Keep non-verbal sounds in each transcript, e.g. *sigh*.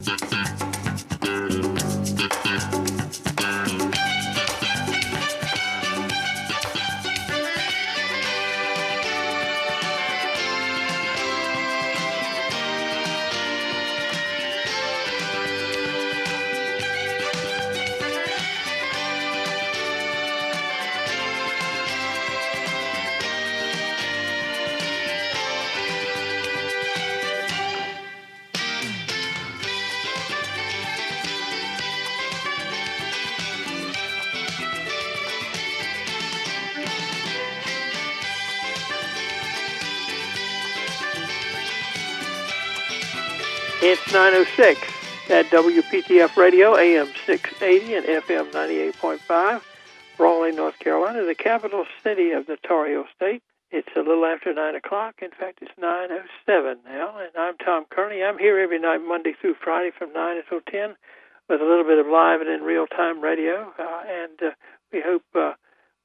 It's 906 at WPTF Radio, AM 680 and FM 98.5, Raleigh, North Carolina, the capital city of the Notario State. It's a little after 9 o'clock. In fact, it's 9.07 now, and I'm Tom Kearney. I'm here every night, Monday through Friday from 9 until 10 with a little bit of live and in real-time radio, uh, and uh, we hope uh,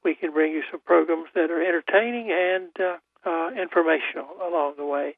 we can bring you some programs that are entertaining and uh, uh, informational along the way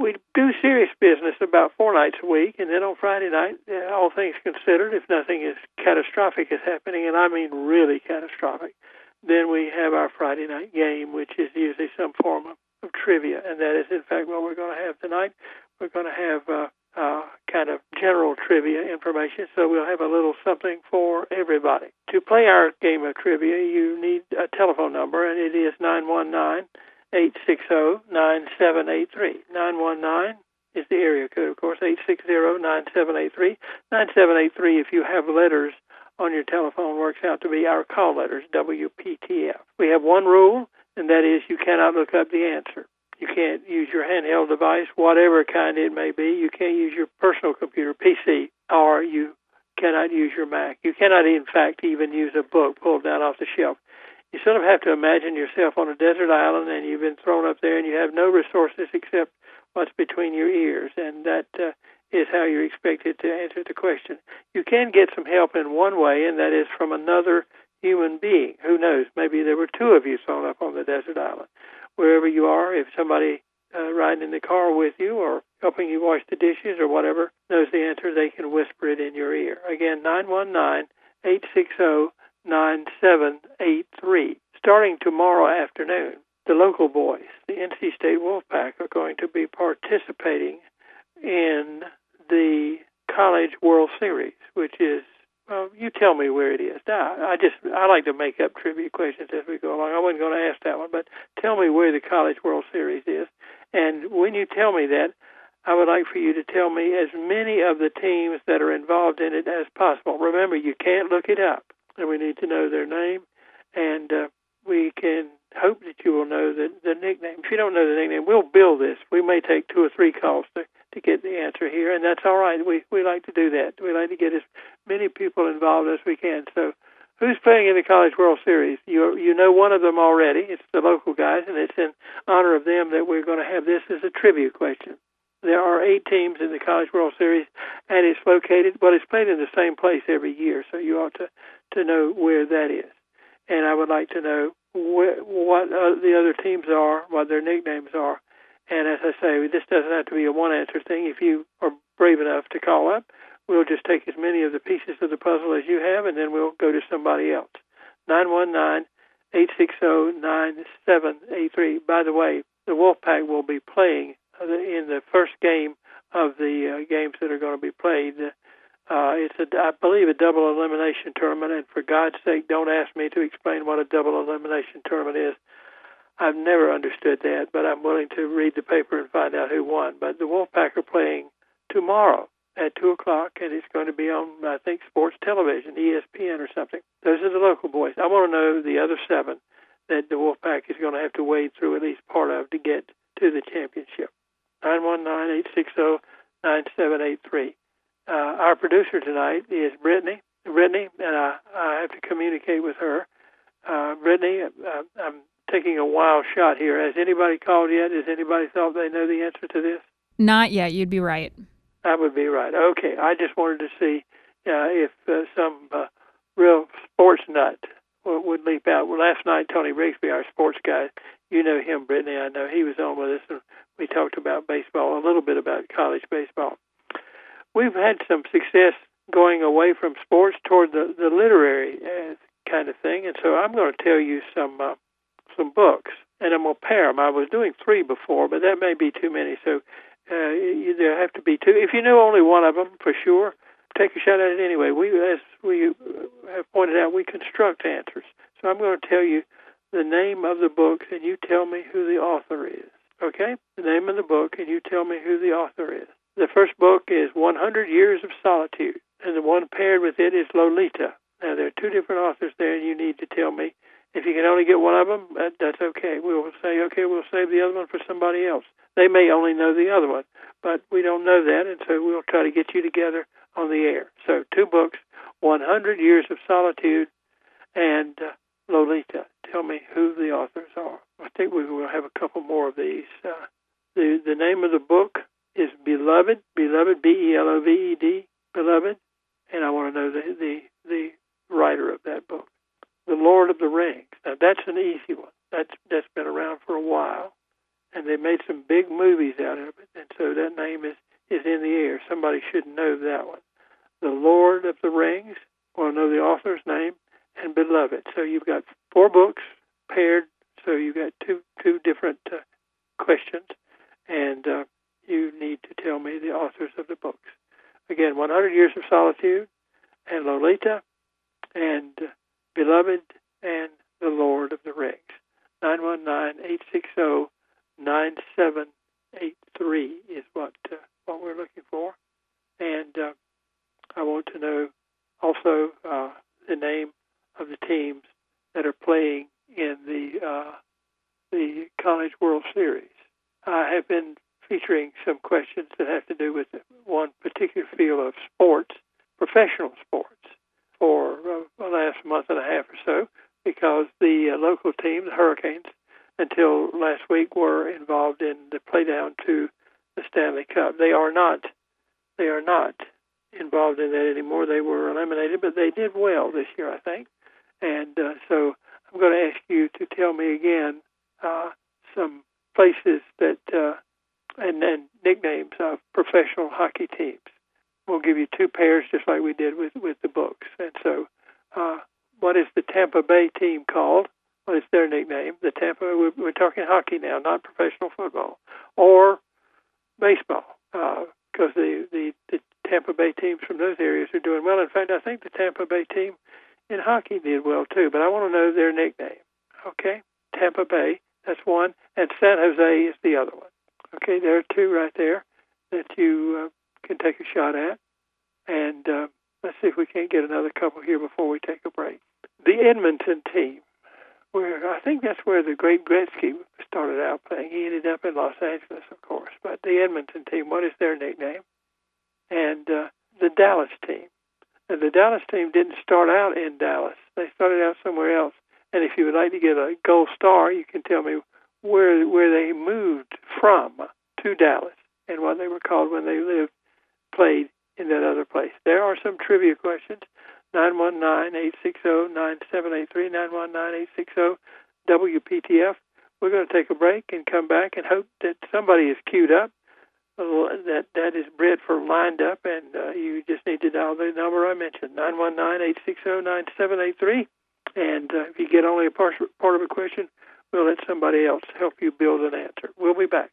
we do serious business about four nights a week, and then on Friday night, uh, all things considered, if nothing is catastrophic is happening, and I mean really catastrophic, then we have our Friday night game, which is usually some form of, of trivia, and that is in fact what we're going to have tonight. We're going to have uh, uh, kind of general trivia information, so we'll have a little something for everybody. To play our game of trivia, you need a telephone number, and it is nine one nine. 860-9783. 919 is the area code, of course, 860-9783. 9783, if you have letters on your telephone, works out to be our call letters, WPTF. We have one rule, and that is you cannot look up the answer. You can't use your handheld device, whatever kind it may be. You can't use your personal computer, PC, or you cannot use your Mac. You cannot, in fact, even use a book pulled down off the shelf you sort of have to imagine yourself on a desert island and you've been thrown up there and you have no resources except what's between your ears, and that uh, is how you're expected to answer the question. You can get some help in one way, and that is from another human being. Who knows? Maybe there were two of you thrown up on the desert island. Wherever you are, if somebody uh, riding in the car with you or helping you wash the dishes or whatever knows the answer, they can whisper it in your ear. Again, 919 860 9783. Starting tomorrow afternoon, the local boys, the NC State Wolfpack, are going to be participating in the College World Series, which is well, you tell me where it is. Now, I just I like to make up trivia questions as we go along. I wasn't going to ask that one, but tell me where the College World Series is. And when you tell me that, I would like for you to tell me as many of the teams that are involved in it as possible. Remember, you can't look it up and we need to know their name, and uh, we can hope that you will know the, the nickname. If you don't know the nickname, we'll build this. We may take two or three calls to, to get the answer here, and that's all right. We we like to do that. We like to get as many people involved as we can. So, who's playing in the College World Series? You you know one of them already. It's the local guys, and it's in honor of them that we're going to have this as a trivia question. There are eight teams in the College World Series, and it's located. Well, it's played in the same place every year, so you ought to to know where that is. And I would like to know wh- what uh, the other teams are, what their nicknames are. And as I say, this doesn't have to be a one answer thing. If you are brave enough to call up, we'll just take as many of the pieces of the puzzle as you have, and then we'll go to somebody else. 919 860 9783. By the way, the Wolfpack will be playing in the first game of the uh, games that are going to be played. Uh, Uh, it's a, I believe, a double elimination tournament, and for God's sake, don't ask me to explain what a double elimination tournament is. I've never understood that, but I'm willing to read the paper and find out who won. But the Wolfpack are playing tomorrow at two o'clock, and it's going to be on, I think, sports television, ESPN or something. Those are the local boys. I want to know the other seven that the Wolfpack is going to have to wade through at least part of to get to the championship. Nine one nine eight six zero nine seven eight three. Uh, our producer tonight is Brittany. Brittany, and I, I have to communicate with her. Uh, Brittany, uh, I'm taking a wild shot here. Has anybody called yet? Has anybody thought they know the answer to this? Not yet. You'd be right. I would be right. Okay. I just wanted to see uh, if uh, some uh, real sports nut would leap out. Well, last night, Tony Rigsby, our sports guy, you know him, Brittany. I know he was on with us, and we talked about baseball, a little bit about college baseball. We've had some success going away from sports toward the the literary uh, kind of thing, and so I'm going to tell you some uh, some books, and I'm going to pair them. I was doing three before, but that may be too many, so uh, you, there have to be two. If you know only one of them for sure, take a shot at it anyway. We, as we have pointed out, we construct answers. So I'm going to tell you the name of the book, and you tell me who the author is. Okay? The name of the book, and you tell me who the author is. The first book is 100 Years of Solitude, and the one paired with it is Lolita. Now, there are two different authors there, and you need to tell me. If you can only get one of them, that, that's okay. We'll say, okay, we'll save the other one for somebody else. They may only know the other one, but we don't know that, and so we'll try to get you together on the air. So, two books 100 Years of Solitude and uh, Lolita. Tell me who the authors are. I think we will have a couple more of these. Uh, the the name of the book is Beloved, Beloved, B E L O V E D, Beloved, and I want to know the, the the writer of that book. The Lord of the Rings. Now that's an easy one. That's that's been around for a while, and they made some big movies out of it, and so that name is is in the air. Somebody should know that one. The Lord of the Rings. Want to know the author's name? and Beloved. So you've got four books paired. So you've got two two different uh, questions, and uh, you need to tell me the authors of the books. Again, 100 Years of Solitude, and Lolita, and uh, Beloved, and The Lord of the Rings. 919-860-9783 is what uh, what we're looking for, and uh, I want to know also uh, the name of the teams that are playing in the uh, the College World Series. I have been featuring some questions that have to do with one particular field of sports, professional sports, for uh, the last month and a half or so, because the uh, local team, the Hurricanes, until last week were involved in the playdown to the Stanley Cup. They are not. They are not involved in that anymore. They were eliminated, but they did well this year, I think. And uh, so I'm going to ask you to tell me again uh, some places that uh, and then nicknames of professional hockey teams. We'll give you two pairs, just like we did with with the books. And so, uh, what is the Tampa Bay team called? What is their nickname? The Tampa. We're, we're talking hockey now, not professional football or baseball, because uh, the, the the Tampa Bay teams from those areas are doing well. In fact, I think the Tampa Bay team in hockey did well too, but I want to know their nickname. Okay, Tampa Bay, that's one, and San Jose is the other one. Okay, there are two right there that you uh, can take a shot at, and uh, let's see if we can't get another couple here before we take a break. The Edmonton team, where I think that's where the great Gretzky started out playing. He ended up in Los Angeles, of course, but the Edmonton team, what is their nickname? And uh, the Dallas team and the Dallas team didn't start out in Dallas. They started out somewhere else. And if you would like to get a gold star, you can tell me where where they moved from to Dallas and what they were called when they lived played in that other place. There are some trivia questions. 919-860-9783, 919-860-WPTF. We're going to take a break and come back and hope that somebody is queued up that that is bred for lined up, and uh, you just need to dial the number I mentioned, nine one nine eight six zero nine seven eight three. And uh, if you get only a part, part of a question, we'll let somebody else help you build an answer. We'll be back.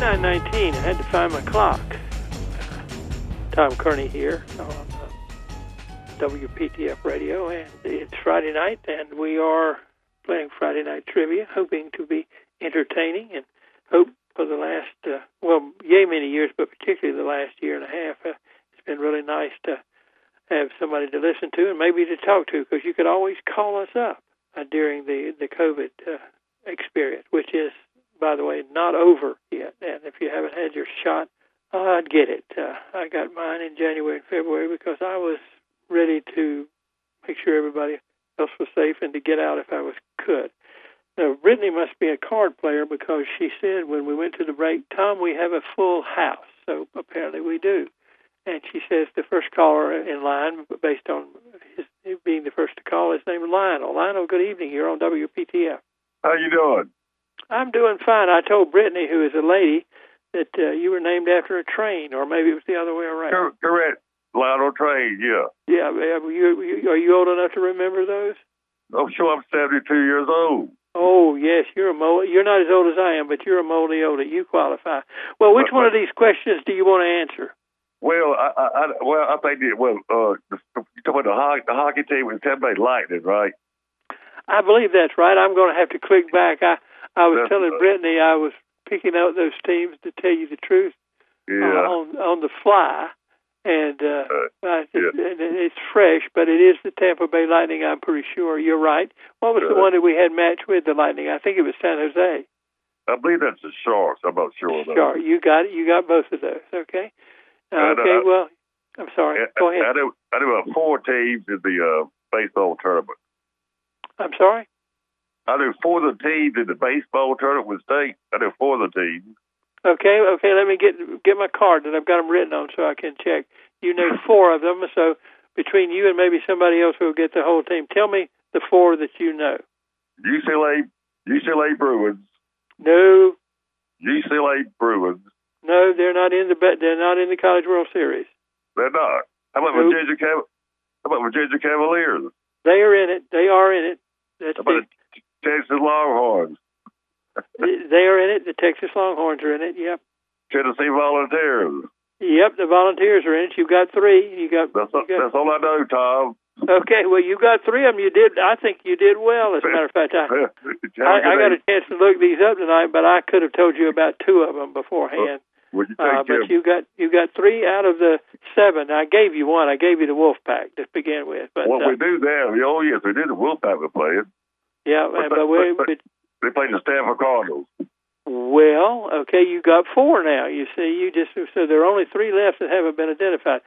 Nine nineteen. I had to find my clock. Tom Kearney here on uh, WPTF Radio, and it's Friday night, and we are playing Friday night trivia, hoping to be entertaining, and hope for the last, uh, well, yay many years, but particularly the last year and a half, uh, it's been really nice to have somebody to listen to and maybe to talk to, because you could always call us up uh, during the the COVID uh, experience, which is, by the way, not over yet. And if you haven't had your shot, Oh, I'd get it. Uh, I got mine in January and February because I was ready to make sure everybody else was safe and to get out if I was could. Now, Brittany must be a card player because she said when we went to the break, Tom, we have a full house. So apparently we do. And she says the first caller in line, based on his, being the first to call. His name is Lionel. Lionel, good evening here on WPTF. How you doing? I'm doing fine. I told Brittany, who is a lady, that uh, you were named after a train, or maybe it was the other way around. Correct. Lionel Train, yeah. Yeah, are you, you, are you old enough to remember those? I'm sure I'm 72 years old. You're a moldy. You're not as old as I am, but you're a moldy oldie. You qualify. Well, which one of these questions do you want to answer? Well, I, I, I well, I think that, well, uh, the, you talking about the hockey, the hockey team with Tampa Bay Lightning, right? I believe that's right. I'm going to have to click back. I I was That's telling right. Brittany I was picking out those teams to tell you the truth uh, Yeah. on on the fly, and uh, Uh, yeah. it's fresh, but it is the Tampa Bay Lightning. I'm pretty sure. You're right. What was the Uh, one that we had matched with the Lightning? I think it was San Jose. I believe that's the Sharks. I'm not sure. Sure, you got it. You got both of those. Okay. Uh, And, okay. uh, Well, I'm sorry. I, Go ahead. I know, I know uh, four teams in the uh, baseball tournament. I'm sorry. I know four of the teams in the baseball tournament with state. I know four of the teams. Okay, okay. Let me get get my card that I've got them written on so I can check. You know *laughs* four of them, so between you and maybe somebody else who will get the whole team. Tell me the four that you know. UCLA, UCLA Bruins, No, UCLA Bruins. no, they're not in the they're not in the College World Series. They're not. How about Nope. Virginia Cav- How about Virginia Cavaliers? They are in it. They are in it. That's How about the Texas Longhorns? *laughs* they are in it. The Texas Longhorns are in it. Yep. Tennessee Volunteers. Yep. The Volunteers are in it. You've got three. You got. That's all, you got that's all I know, Tom. okay. Well, you got three of them. You did. I think you did well. As a matter of fact, I. *laughs* I, I got a chance to look these up tonight, but I could have told you about two of them beforehand. Would you Uh, but you got you got three out of the seven. I gave you one. I gave you the Wolf Pack to begin with. But what uh, we do there? Oh yes, we did. The Wolfpack were playing. yeah, but- but, we, but- but They played the Stanford Cardinals. well, okay, you got four now. You see, you just so there are only three left that haven't been identified.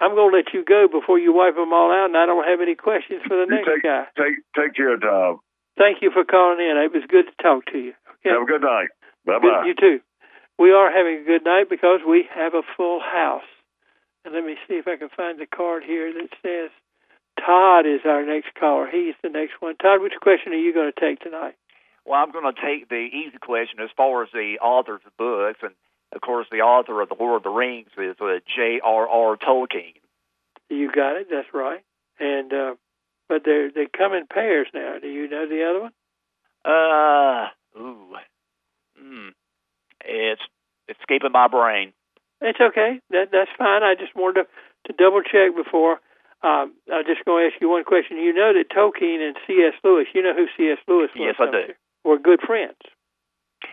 I'm going to let you go before you wipe them all out, and I don't have any questions for the You next take guy. take take care, Tom. Thank you for calling in. It was good to talk to you. Okay. Have a good night. Bye bye. You too. We are having a good night because we have a full house. And let me see if I can find the card here that says Todd is our next caller. He's the next one. Todd, which question are you going to take tonight? Well, I'm going to take the easy question as far as the authors of books, and of course, the author of the Lord of the Rings is uh, J.R.R. Tolkien. You got it. That's right. And uh, but they they come in pairs now. Do you know the other one? Uh, ooh, hmm, it's escaping my brain. It's okay. That that's fine. I just wanted to, to double check before. Um, I'm just going to ask you one question. You know that Tolkien and C.S. Lewis. You know who C.S. Lewis was? Yes, I do. you? Were good friends.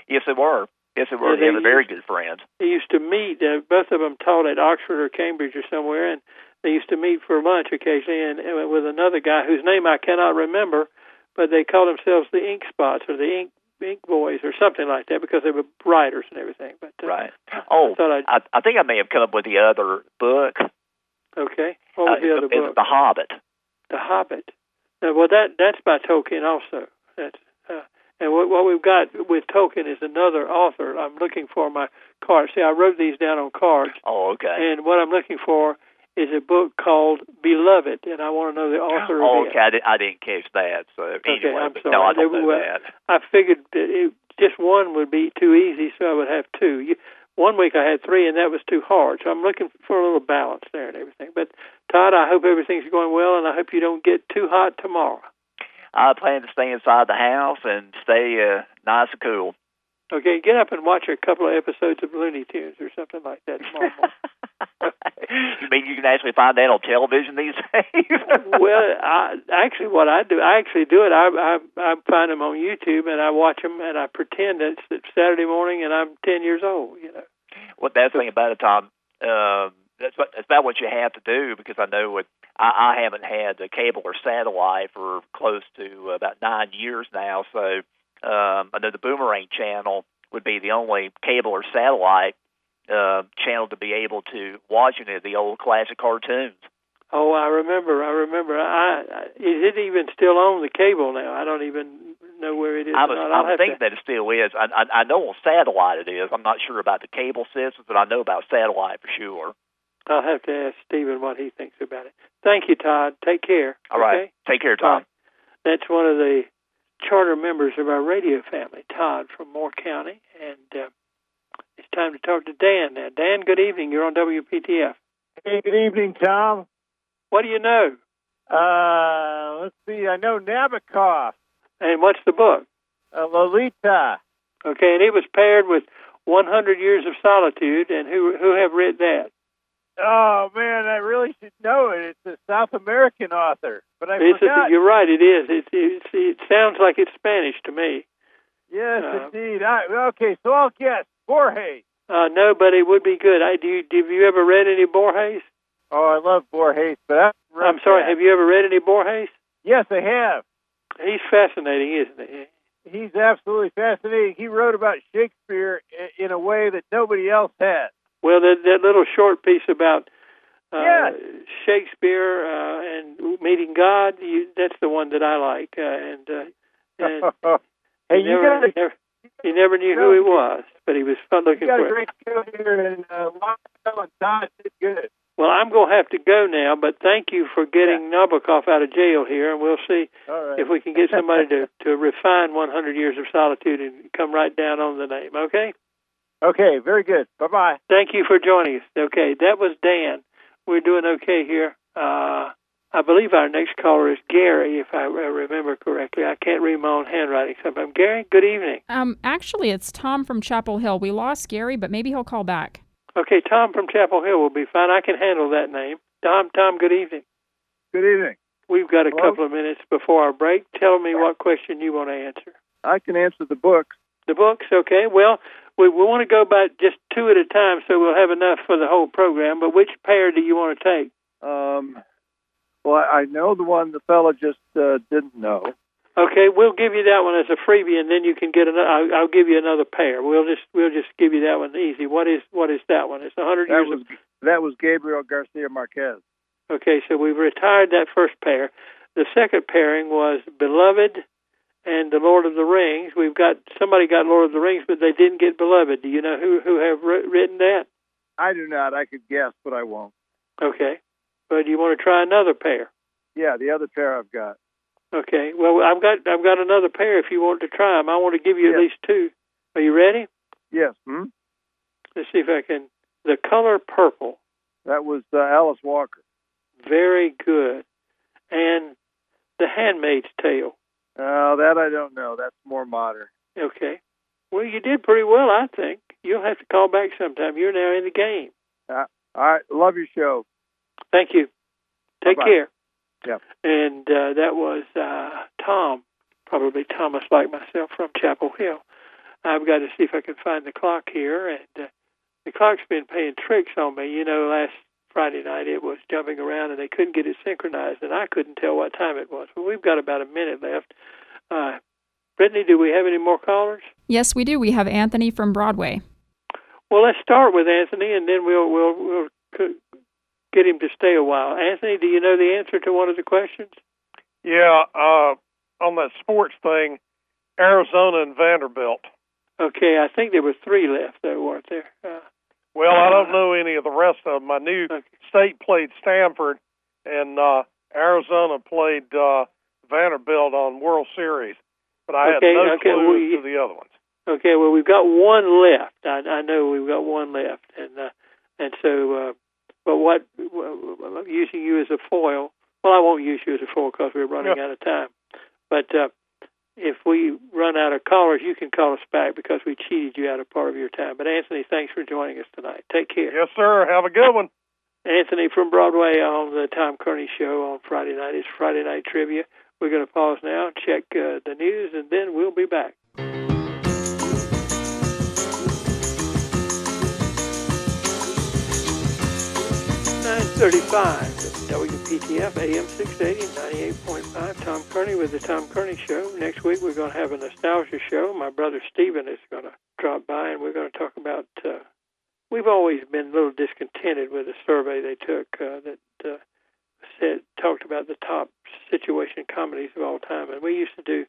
Yes, they were. Yes, they were. They they- were very good friends. they used to meet. Uh, both of them taught at Oxford or Cambridge or somewhere, and they used to meet for lunch occasionally, and, and with another guy whose name I cannot remember, but they called themselves the Ink Spots or the Ink Ink Boys or something like that because they were writers and everything. But uh, Right. I Oh, I'd I, I think I may have come up with the other book. okay. What was Uh, the other it's, book? it's The Hobbit. The Hobbit. Now, well, that that's by Tolkien also. That's uh, and what, what we've got with Tolkien is another author. I'm looking for my card. See, I wrote these down on cards. Oh, okay. And what I'm looking for is a book called Beloved, and I want to know the author Oh, of okay. it. I, did, I didn't catch that. So anyway, I'm sorry. no, I don't know were- that. I figured that it, just one would be too easy, so I would have two. You, one week I had three, and that was too hard. So I'm looking for a little balance there and everything. But Todd, I hope everything's going well, and I hope you don't get too hot tomorrow. I plan to stay inside the house and stay uh, nice and cool. Okay, get up and watch a couple of episodes of Looney Tunes or something like that tomorrow *laughs* *laughs* you mean you can actually find that on television these days? *laughs* well, I, actually, what I do, I actually do it. I, I I find them on YouTube and I watch them and I pretend that it's Saturday morning and I'm ten years old. You know. Well, that's the thing about it, Tom. Um, that's what that's about what you have to do because I know what I, I haven't had a cable or satellite for close to about nine years now. So um, I know the Boomerang channel would be the only cable or satellite uh, channel to be able to watch any of the old classic cartoons. Oh, I remember. I remember. I, I is it even still on the cable now? I don't even know where it is. I was, I'm thinking to, that it still is. I, I, I know on satellite it is. I'm not sure about the cable systems, but I know about satellite for sure. I'll have to ask Stephen what he thinks about it. Thank you, Todd. Take care. All right. Okay? Take care, Tom. That's one of the charter members of our radio family, Todd from Moore County, and uh, it's time to talk to Dan now. Dan, good evening. You're on WPTF. Hey, good evening, Tom. What do you know? Uh, let's see. I know Nabokov, And what's the book? uh, Lolita. Okay, and it was paired with 100 Years of Solitude, and who who have read that? Oh man, I really should know it. It's a South American author, but I It's- forgot. you're right, it is. It, it, it sounds like it's Spanish to me. yes, uh, indeed. I, okay, so I'll guess Borges. Uh, no, but it would be good. I do. You, have you ever read any Borges? Oh, I love Borges, but I I'm sorry. Have you ever read any Borges? Yes, I have. He's fascinating, isn't he? He's absolutely fascinating. He wrote about Shakespeare in a way that nobody else has. Well, that that little short piece about uh, Yes. Shakespeare uh, and meeting God. You, that's the one that I like. Uh, and uh, and *laughs* hey, he you never, got a, never, he never knew who he was, but he was fun you looking got for a it. great show here, and uh, good. Well, I'm going to have to go now, but thank you for getting Nabokov out of jail here, and we'll see right. if we can get somebody to, *laughs* to refine 100 Years of Solitude and come right down on the name. Okay? Okay, very good. Bye bye. Thank you for joining us. Okay, that was Dan. We're doing okay here. Uh, I believe our next caller is Gary, if I remember correctly. I can't read my own handwriting sometimes. Gary, good evening. Um, actually, it's Tom from Chapel Hill. We lost Gary, but maybe he'll call back. Okay, Tom from Chapel Hill will be fine. I can handle that name. Tom, Tom, good evening. Good evening. We've got a Hello? couple of minutes before our break. Tell me what question you want to answer. I can answer the books. The books, okay. Well, we, we want to go by just two at a time so we'll have enough for the whole program. But which pair do you want to take? Um, well, I know the one the fellow just uh, didn't know. Okay, we'll give you that one as a freebie, and then you can get another. I'll, I'll give you another pair. We'll just we'll just give you that one easy. What is what is that one? It's a hundred That years. was that was Gabriel Garcia Marquez. Okay, so we've retired that first pair. The second pairing was Beloved and the Lord of the Rings. We've got somebody got Lord of the Rings, but they didn't get Beloved. Do you know who who have written that? I do not. I could guess, but I won't. Okay, but you want to try another pair? Yeah, the other pair I've got. Okay. Well, I've got I've got another pair. If you want to try them, I want to give you at least two. Are you ready? Yes. Hmm? Let's see if I can. The color purple, That was uh, Alice Walker. very good, and the Handmaid's Tale. Uh, that I don't know. That's more modern. Okay. Well, you did pretty well, I think. You'll have to call back sometime. You're now in the game. All right. Love your show. Thank you. Take Bye-bye. care. Yeah. And uh, that was uh, Tom, probably Thomas like myself from Chapel Hill. I've got to see if I can find the clock here, and uh, the clock's been playing tricks on me. You know, last Friday night it was jumping around, and they couldn't get it synchronized, and I couldn't tell what time it was. But we've got about a minute left. Uh, Brittany, do we have any more callers? Yes, we do. We have Anthony from Broadway. Well, let's start with Anthony, and then we'll we'll we'll get him to stay a while. Anthony, do you know the answer to one of the questions? Yeah, uh, on that sports thing, Arizona and Vanderbilt. Okay, I think there were three left, though, weren't there? Uh, Well, I don't know any of the rest of them. I knew State played Stanford, and uh, Arizona played uh, Vanderbilt on World Series, but I Okay, had no okay, clue to the other ones. okay, well, we've got one left. I, I know we've got one left, and uh, and so, uh, but what well, using you as a foil? Well, I won't use you as a foil because we're running Yeah. out of time. But uh, if we run out of callers, you can call us back because we cheated you out of part of your time. But Anthony, thanks for joining us tonight. Take care. Yes, sir. Have a good one. Anthony from Broadway on the Tom Kearney Show on Friday night. It's Friday Night Trivia. We're going to pause now, check uh, the news, and then we'll be back. 935 WPTF AM 680 98.5. Tom Kearney with the Tom Kearney Show. Next week we're going to have a nostalgia show. My brother Stephen is going to drop by and we're going to talk about. Uh, we've always been a little discontented with the survey they took uh, that uh, said talked about the top situation comedies of all time, and we used to do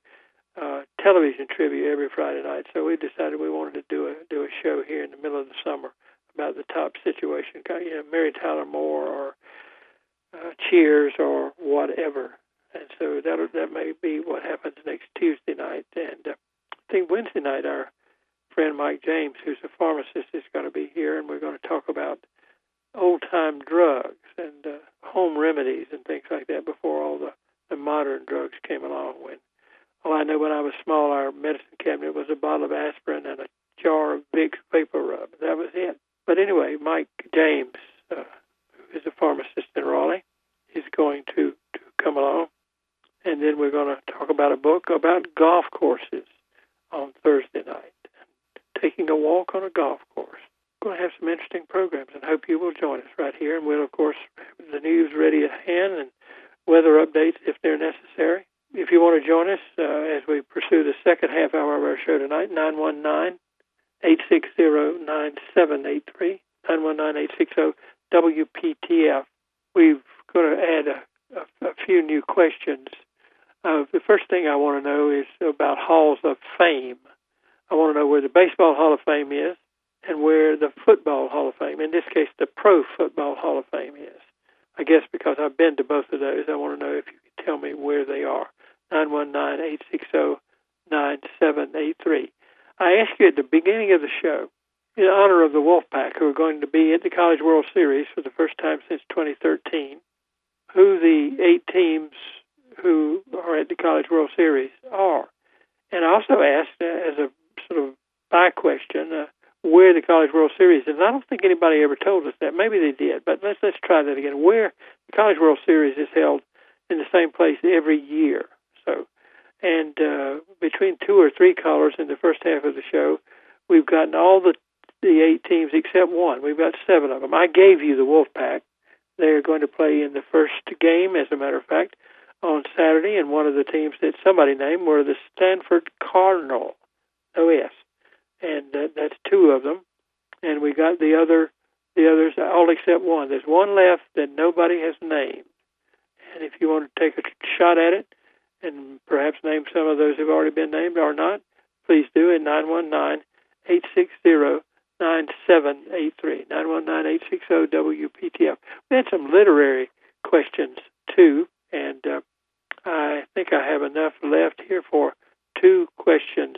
uh, television trivia every Friday night. So we decided we wanted to do a do a show here in the middle of the summer about the top situation, you know, Mary Tyler Moore or uh, Cheers or whatever. And so that that may be what happens next Tuesday night. And uh, I think Wednesday night, our friend Mike James, who's a pharmacist, is going to be here, and we're going to talk about old time drugs and uh, home remedies and things like that before all the, the modern drugs came along. When well, I know when I was small, our medicine cabinet was a bottle of aspirin and a jar of Vicks Vapor Rub. That was it. But anyway, Mike James, uh, is a pharmacist in Raleigh, is going to, to come along. And then we're going to talk about a book about golf courses on Thursday night. Taking a walk on a golf course. We're going to have some interesting programs and hope you will join us right here. And we'll, of course, have the news ready at hand and weather updates if they're necessary. If you want to join us uh, as we pursue the second half hour of our show tonight, 919 860 9783, 919 860 WPTF. we've going to add a, a, a few new questions. Uh, the first thing I want to know is about halls of fame. I want to know where the Baseball Hall of Fame is and where the Football Hall of Fame, in this case, the Pro Football Hall of Fame is. I guess because I've been to both of those, I want to know if you can tell me where they are. 919-860-9783. I asked you at the beginning of the show, in honor of the Wolfpack, who are going to be at the College World Series for the first time since 2013, who the eight teams who are at the College World Series are. And I also asked, uh, as a sort of by question, uh, where the College World Series is. I don't think anybody ever told us that. Maybe they did, but let's let's try that again. Where the College World Series is held in the same place every year. So, and uh, between two or three callers in the first half of the show, we've gotten all the the eight teams except one. We've got seven of them. I gave you the Wolfpack. They're going to play in the first game, as a matter of fact, on Saturday, and one of the teams that somebody named were the Stanford Cardinal. OS and that, that's two of them. And we got the other, the others all except one. There's one left that nobody has named. And if you want to take a shot at it, and perhaps name some of those who've already been named or not, please do at 919 860 9783. 919 860 WPTF. We had some literary questions too, and uh, I think I have enough left here for two questions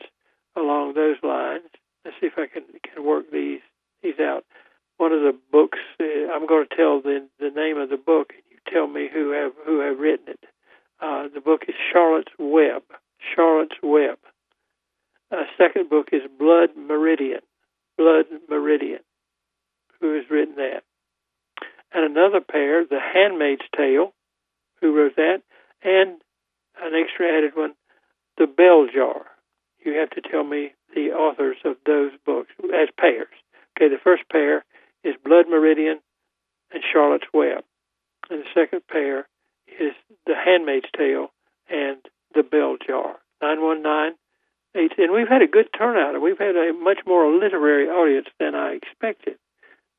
along those lines. Let's see if I can can work these these out. One of the books uh, I'm going to tell the the name of the book, and you tell me who have who have written it. Uh, the book is Charlotte's Web. Charlotte's Web. A second book is Blood Meridian. Blood Meridian. Who has written that? And another pair, The Handmaid's Tale. Who wrote that? And an extra added one, The Bell Jar you have to tell me the authors of those books as pairs. Okay, the first pair is Blood Meridian and Charlotte's Web. And the second pair is The Handmaid's Tale and The Bell Jar. 919 and we've had a good turnout. We've had a much more literary audience than I expected.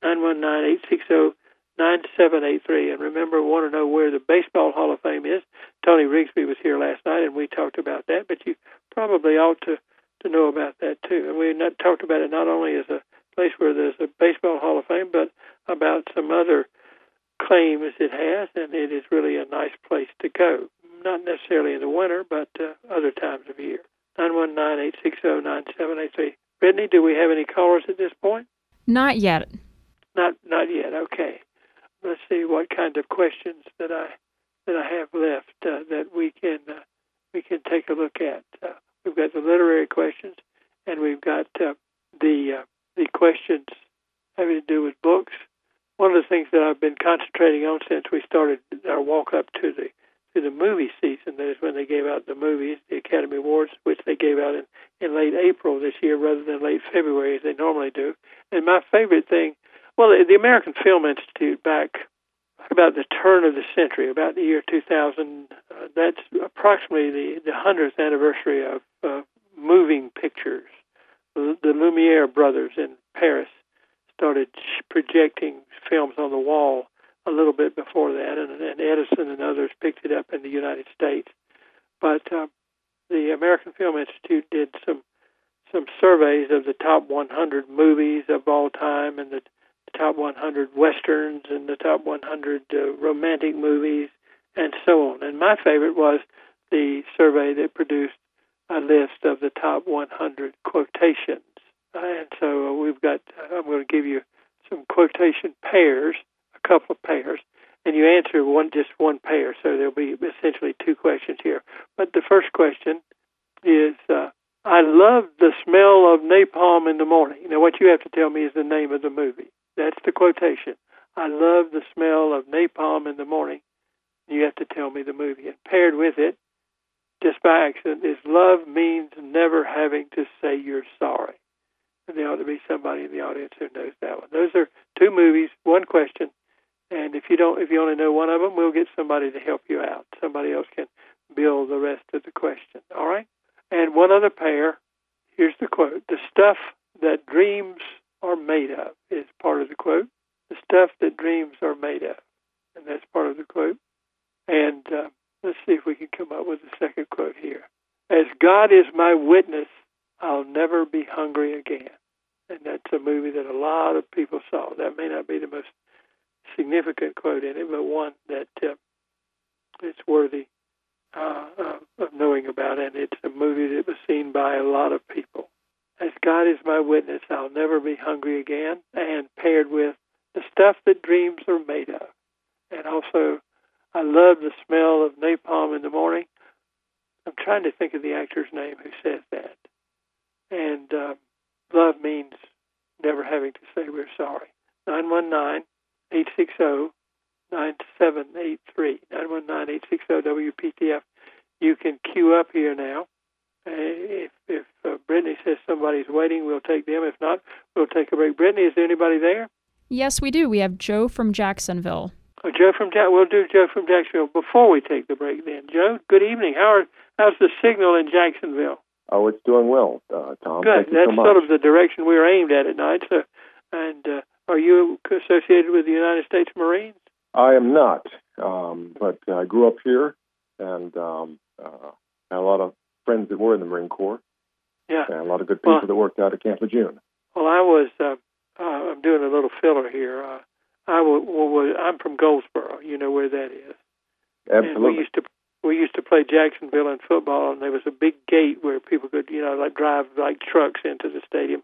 919 860 9783. And remember, want to know where the Baseball Hall of Fame is? Tony Rigsby was here last night, and we talked about that. But you probably ought to to know about that too. And we not talked about it not only as a place where there's a Baseball Hall of Fame, but about some other claims it has, and it is really a nice place to go. Not necessarily in the winter, but uh, other times of year. Nine one nine eight six zero nine seven eight three. Brittany, do we have any callers at this point? Not yet. Not not yet. Okay let's see what kind of questions that I that I have left uh, that we can uh, we can take a look at. Uh, we've got the literary questions, and we've got uh, the uh, the questions having to do with books. One of the things that I've been concentrating on since we started our walk up to the to the movie season, that is when they gave out the movies, the Academy Awards, which they gave out in, in late April this year rather than late February as they normally do. And my favorite thing well, the American Film Institute back about the turn of the century, about the year 2000, uh, that's approximately the, the 100th anniversary of uh, moving pictures. The, the Lumiere brothers in Paris started projecting films on the wall a little bit before that, and, and Edison and others picked it up in the United States. But uh, the American Film Institute did some some surveys of the top 100 movies of all time and the top 100 westerns and the top 100 uh, romantic movies and so on. And my favorite was the survey that produced a list of the top 100 quotations. And so uh, we've got, I'm going to give you some quotation pairs, a couple of pairs, and you answer one just one pair. So there'll be essentially two questions here. But the first question is, uh, I love the smell of napalm in the morning. Now, what you have to tell me is the name of the movie. That's the quotation. I love the smell of napalm in the morning. You have to tell me the movie. And paired with it, just by accident, is love means never having to say you're sorry. And there ought to be somebody in the audience who knows that one. Those are two movies, one question. And if you don't, if you only know one of them, we'll get somebody to help you out. Somebody else can build the rest of the question. All right. And one other pair. Here's the quote: "The stuff that dreams are made of" is part of the quote. The stuff that dreams are made of, and that's part of the quote. And uh, let's see if we can come up with a second quote here. As God is my witness, I'll never be hungry again. And that's a movie that a lot of people saw. That may not be the most significant quote in it, but one that uh, it's worthy uh, of knowing about. And it's a movie that was seen by a lot of people. As God is my witness, I'll never be hungry again. And paired with the stuff that dreams are made of. And also, I love the smell of napalm in the morning. I'm trying to think of the actor's name who says that. And uh, love means never having to say we're sorry. 919 860 9783. 919 860 WPTF. You can queue up here now. Uh, if if uh, Brittany says somebody's waiting, we'll take them. If not, we'll take a break. Brittany, is there anybody there? Yes, we do. We have Joe from Jacksonville. Oh, Joe from Jack. We'll do Joe from Jacksonville before we take the break. Then, Joe. Good evening. How are, how's the signal in Jacksonville? Oh, it's doing well, uh, Tom. Good. Thank you That's so much. sort of the direction we're aimed at at night. So, and uh, are you associated with the United States Marines? I am not, um, but I grew up here and um, uh, had a lot of friends that were in the Marine Corps Yeah. and a lot of good people Well- that worked out at Camp Lejeune. Well, I was. Uh, uh, I'm doing a little filler here. Uh, I was, was. I'm from Goldsboro. You know where that is. And we used to we used to play Jacksonville in football, and there was a big gate where people could, you know, like drive like trucks into the stadium.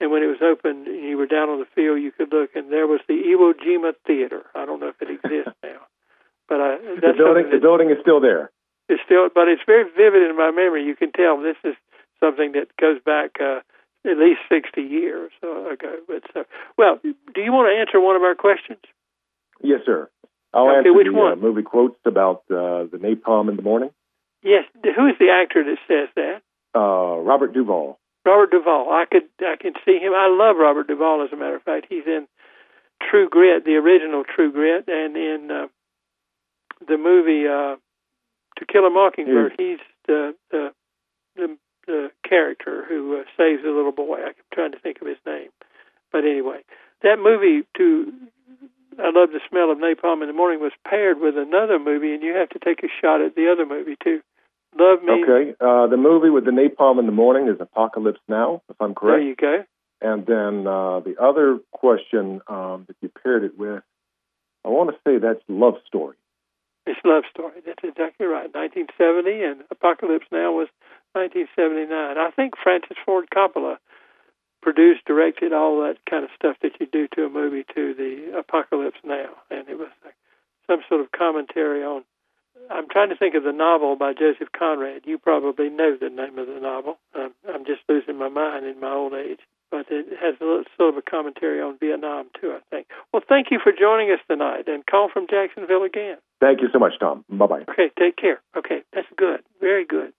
And when it was open, and you were down on the field, you could look, and there was the Iwo Jima Theater. I don't know if it exists *laughs* now, but I, the building, something the building is still there. It's still, but it's very vivid in my memory. You can tell this is something that goes back uh, at least sixty years uh, ago. But so, well, do you want to answer one of our questions? Yes, sir. I'll Okay, answer which the one? Uh, movie quotes about uh, the napalm in the morning. Yes. Who is the actor that says that? Uh, Robert Duvall. Robert Duvall. I could I can see him. I love Robert Duvall. As a matter of fact, he's in True Grit, the original True Grit, and in uh, the movie uh, To Kill a Mockingbird. He's the the the, the character who uh, saves the little boy. I'm trying to think of his name, but anyway, that movie to I love the smell of napalm in the morning was paired with another movie, and you have to take a shot at the other movie too. Love me. Okay. Uh, the movie with the napalm in the morning is Apocalypse Now, if I'm correct. There you go. And then uh, the other question um, that you paired it with, I want to say that's Love Story. It's Love Story. That's exactly right. 1970, and Apocalypse Now was 1979. I think Francis Ford Coppola produced, directed all that kind of stuff that you do to a movie to the Apocalypse Now, and it was like some sort of commentary on. I'm trying to think of the novel by Joseph Conrad. You probably know the name of the novel. I'm, I'm just losing my mind in my old age. But it has a little, sort of a commentary on Vietnam, too, I think. Well, thank you for joining us tonight, and call from Jacksonville again. Thank you so much, Tom. Bye bye. Okay, take care. Okay, that's good. Very good.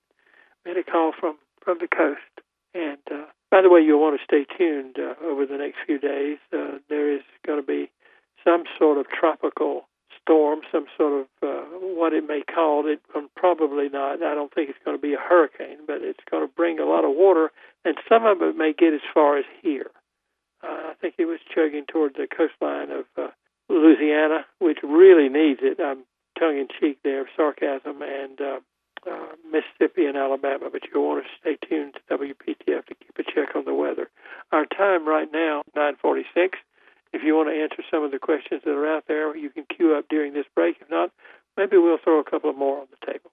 We had a call from from the coast. And uh, by the way, you'll want to stay tuned uh, over the next few days. Uh, there is going to be some sort of tropical storm, some sort of uh, what it may call it. Um, probably not. I don't think it's going to be a hurricane, but it's going to bring a lot of water, and some of it may get as far as here. Uh, I think it was chugging toward the coastline of uh, Louisiana, which really needs it. I'm tongue in cheek there, sarcasm, and uh, uh, Mississippi and Alabama, but you'll want to stay tuned to WPTF to keep a check on the weather. Our time right now, 946. If you want to answer some of the questions that are out there, you can queue up during this break. If not, maybe we'll throw a couple of more on the table.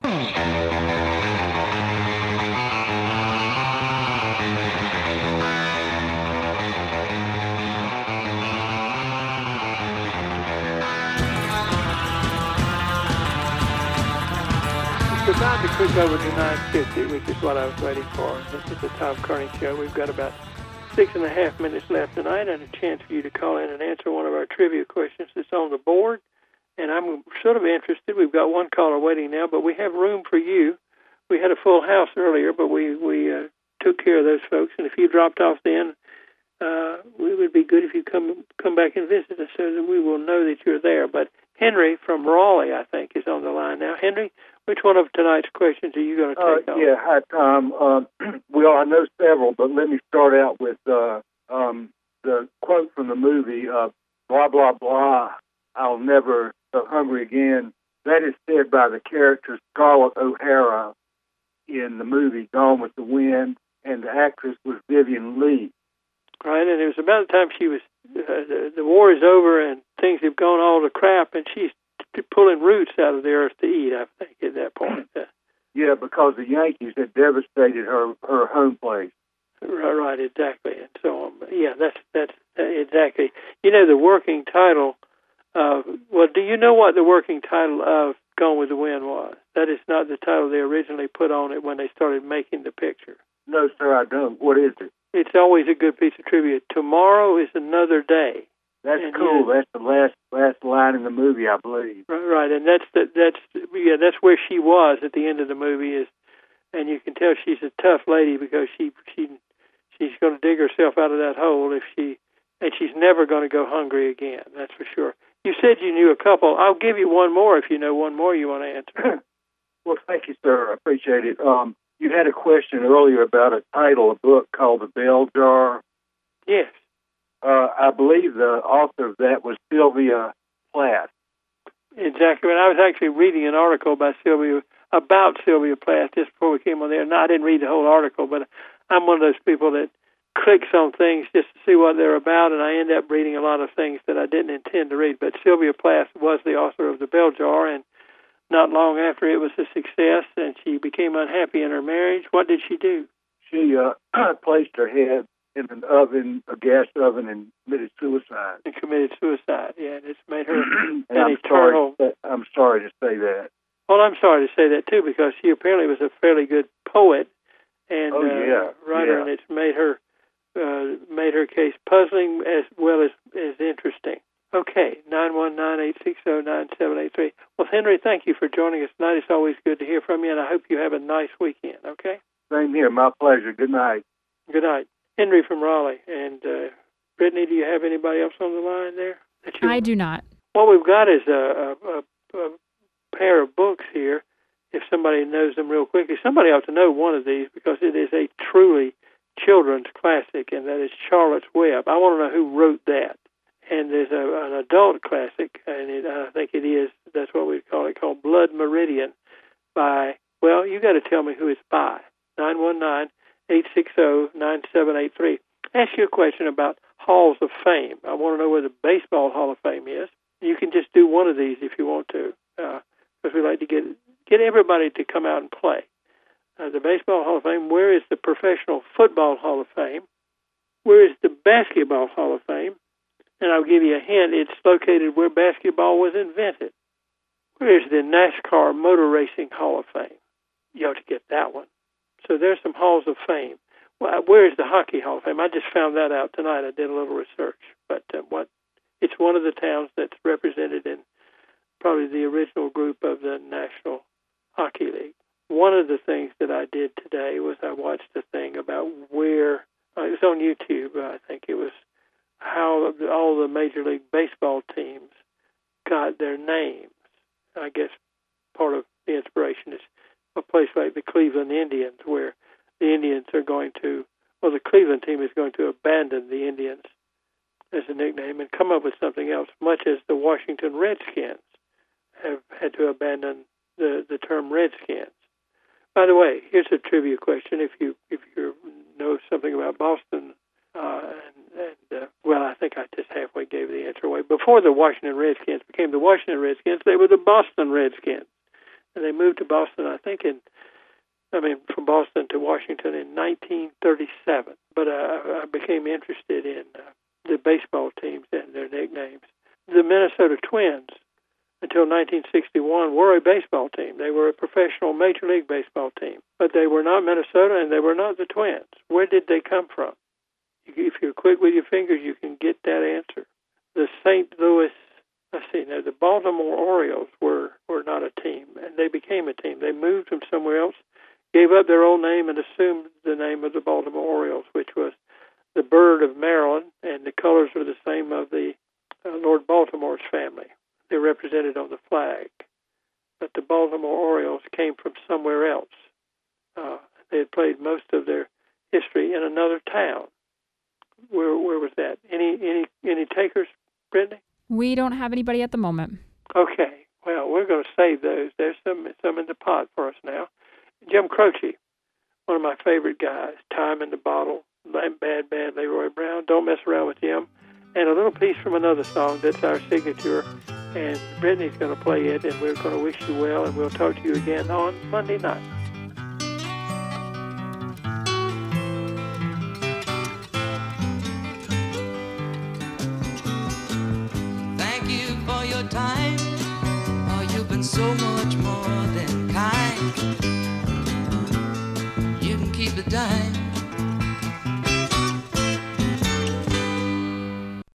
It's about to click over to 950, which is what I was waiting for. This is the Tom Kearney Show. We've got about six and a half minutes left tonight and a chance for you to call in and answer one of our trivia questions that's on the board. And I'm sort of interested. We've got one caller waiting now, but we have room for you. We had a full house earlier, but we we uh, took care of those folks. And if you dropped off then, uh, it would be good if you come come back and visit us so that we will know that you're there. But Henry from Raleigh, I think, is on the line now. Henry, which one of tonight's questions are you going to Uh, take on? yeah, hi Tom. Um, *clears throat* well, I know several, but let me start out with uh, um, the quote from the movie. Uh, blah blah blah. I'll never go hungry again. That is said by the character Scarlett O'Hara in the movie Gone with the Wind, and the actress was Vivien Leigh. Right, and it was about the time she was uh, the, the war is over and things have gone all to crap, and she's pulling roots out of the earth to eat. I think at that point. *clears throat* Yeah, because the Yankees had devastated her her home place. Right, right, exactly, and so on. But yeah, that's that's uh, exactly. You know, the working title of well, do you know what the working title of Gone with the Wind was? That is not the title they originally put on it when they started making the picture. No, sir, I don't. What is it? It's always a good piece of trivia. Tomorrow is another day. That's And cool. yeah. That's the last last line in the movie, I believe. Right, right, and that's the, that's yeah, that's where she was at the end of the movie is, and you can tell she's a tough lady because she she she's going to dig herself out of that hole if she, and she's never going to go hungry again. That's for sure. You said you knew a couple. I'll give you one more if you know one more you want to answer. *clears throat* Well, thank you, sir. I appreciate it. Um, you had a question earlier about a title, a book called The Bell Jar. yes, Uh, I believe the author of that was Sylvia Plath. exactly. And I was actually reading an article by Sylvia about Sylvia Plath just before we came on there. No, I didn't read the whole article, but I'm one of those people that clicks on things just to see what they're about, and I end up reading a lot of things that I didn't intend to read. But Sylvia Plath was the author of The Bell Jar, and not long after it was a success, and she became unhappy in her marriage. What did she do? She uh, *clears throat* placed her head in an oven, a gas oven, and committed suicide. And committed suicide. Yeah, and it's made her *clears throat* and an I'm eternal. sorry. I'm sorry to say that. Well, I'm sorry to say that too, because she apparently was a fairly good poet and Oh, uh, writer, yeah. and it's made her uh, made her case puzzling as well as as interesting. Okay, nine one nine eight six zero nine seven eight three. Well, Henry, thank you for joining us tonight. It's always good to hear from you, and I hope you have a nice weekend. Okay, Same here. My pleasure. Good night. good night, Henry from Raleigh. And uh, Brittany, do you have anybody else on the line there? You I do not. What we've got is a, a, a, a pair of books here. If somebody knows them real quickly, somebody ought to know one of these because it is a truly children's classic, and that is Charlotte's Web. I want to know who wrote that. And there's a, an adult classic, and it, I think it is, that's what we call it, called Blood Meridian by, well, you got to tell me who it's by. 919 860 9783. Ask you a question about Halls of Fame. I want to know where the Baseball Hall of Fame is. You can just do one of these if you want to, because we like to get get everybody to come out and play. Uh, the Baseball Hall of Fame. Where is the Professional Football Hall of Fame? Where is the Basketball Hall of Fame? And I'll give you a hint. It's located where basketball was invented. Where is the NASCAR Motor Racing Hall of Fame? You ought to get that one. So there's some halls of fame. Well, where is the Hockey Hall of Fame? I just found that out tonight. I did a little research, but uh, what? It's one of the towns that's represented in probably the original group of the National Hockey League. One of the things that I did today was I watched a thing about where uh, it was on YouTube. Uh, I think it was how all the Major League Baseball teams got their names. I guess part of the inspiration is a place like the Cleveland Indians, where the Indians are going to, well, the Cleveland team is going to abandon the Indians as a nickname and come up with something else, much as the Washington Redskins have had to abandon the, the term Redskins. By the way, here's a trivia question: If you if you know something about Boston uh, and, and uh, well, I think I just halfway gave the answer away. Before the Washington Redskins became the Washington Redskins, they were the Boston Redskins, and they moved to Boston, I think, in I mean, from Boston to Washington in 1937. But uh, I became interested in uh, the baseball teams and their nicknames. The Minnesota Twins, until 1961, were a baseball team. They were a professional Major League Baseball team, but they were not Minnesota and they were not the Twins. Where did they come from? If you're quick with your fingers, you can get that answer. The St. Louis let's see now the Baltimore Orioles were were not a team and they became a team. They moved from somewhere else gave up their old name and assumed the name of the Baltimore Orioles, which was the bird of Maryland, and the colors were the same of the uh, Lord Baltimore's family. They're represented on the flag. But the Baltimore Orioles came from somewhere else. Uh, they had played most of their history in another town. Where where was that? Any any any takers, Brittany? We don't have anybody at the moment. Okay. Well, we're going to save those. There's some some in the pot for us now. Jim Croce, one of my favorite guys. Time in the Bottle, Bad Bad Leroy Brown. Don't mess around with Jim. And a little piece from another song that's our signature. And Brittany's going to play it, and we're going to wish you well, and we'll talk to you again on Monday night. More